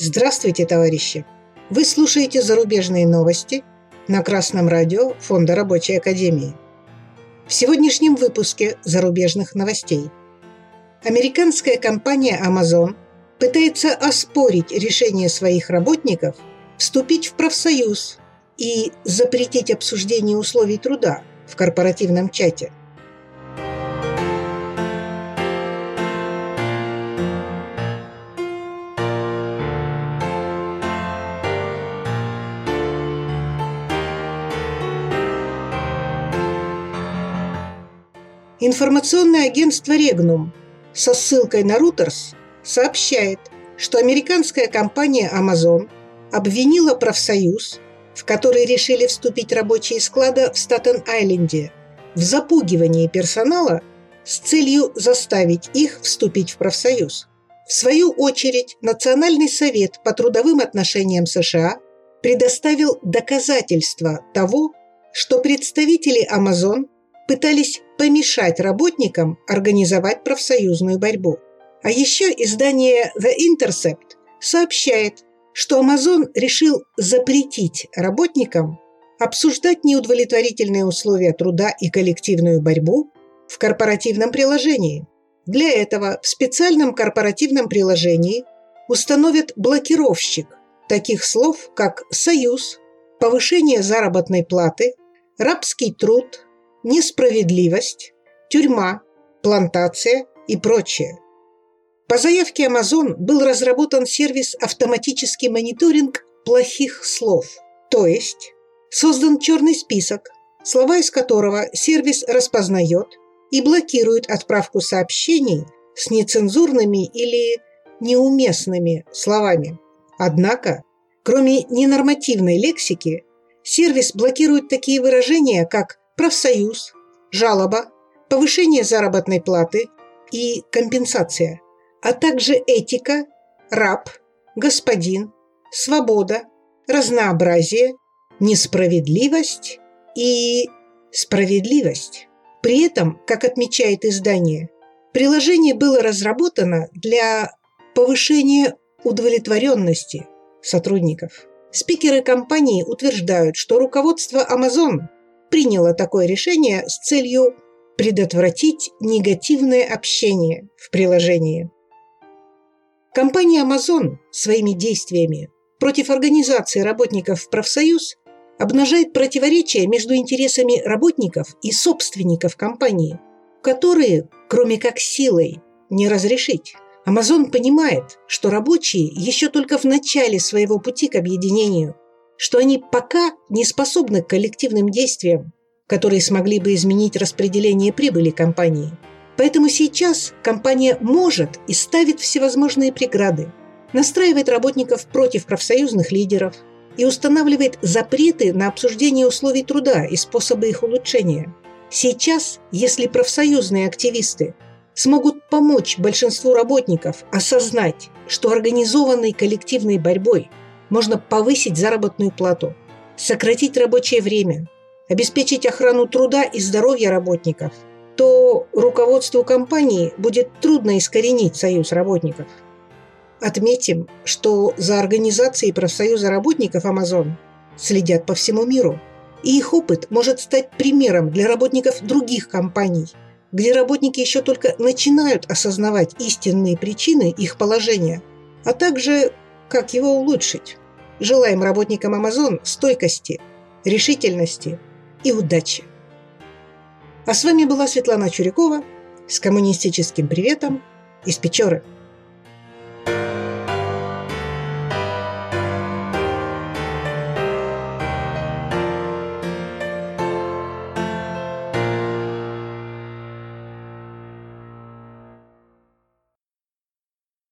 Здравствуйте, товарищи! Вы слушаете зарубежные новости на Красном радио Фонда Рабочей Академии. В сегодняшнем выпуске зарубежных новостей. Американская компания Amazon пытается оспорить решение своих работников вступить в профсоюз и запретить обсуждение условий труда в корпоративном чате – Информационное агентство «Регнум» со ссылкой на Reuters сообщает, что американская компания Amazon обвинила профсоюз, в который решили вступить рабочие склада в Статен-Айленде, в запугивании персонала с целью заставить их вступить в профсоюз. В свою очередь, Национальный совет по трудовым отношениям США предоставил доказательства того, что представители Amazon пытались помешать работникам организовать профсоюзную борьбу. А еще издание The Intercept сообщает, что Amazon решил запретить работникам обсуждать неудовлетворительные условия труда и коллективную борьбу в корпоративном приложении. Для этого в специальном корпоративном приложении установят блокировщик таких слов, как «союз», «повышение заработной платы», «рабский труд», несправедливость, тюрьма, плантация и прочее. По заявке Amazon был разработан сервис «Автоматический мониторинг плохих слов», то есть создан черный список, слова из которого сервис распознает и блокирует отправку сообщений с нецензурными или неуместными словами. Однако, кроме ненормативной лексики, сервис блокирует такие выражения, как профсоюз, жалоба, повышение заработной платы и компенсация, а также этика, раб, господин, свобода, разнообразие, несправедливость и справедливость. При этом, как отмечает издание, приложение было разработано для повышения удовлетворенности сотрудников. Спикеры компании утверждают, что руководство Amazon приняло такое решение с целью предотвратить негативное общение в приложении. Компания Amazon своими действиями против организации работников в профсоюз обнажает противоречия между интересами работников и собственников компании, которые, кроме как силой, не разрешить. Amazon понимает, что рабочие еще только в начале своего пути к объединению – что они пока не способны к коллективным действиям, которые смогли бы изменить распределение прибыли компании. Поэтому сейчас компания может и ставит всевозможные преграды, настраивает работников против профсоюзных лидеров и устанавливает запреты на обсуждение условий труда и способы их улучшения. Сейчас, если профсоюзные активисты смогут помочь большинству работников осознать, что организованной коллективной борьбой можно повысить заработную плату, сократить рабочее время, обеспечить охрану труда и здоровья работников, то руководству компании будет трудно искоренить союз работников. Отметим, что за организацией профсоюза работников Amazon следят по всему миру, и их опыт может стать примером для работников других компаний, где работники еще только начинают осознавать истинные причины их положения, а также как его улучшить. Желаем работникам Amazon стойкости, решительности и удачи. А с вами была Светлана Чурякова с коммунистическим приветом из Печоры.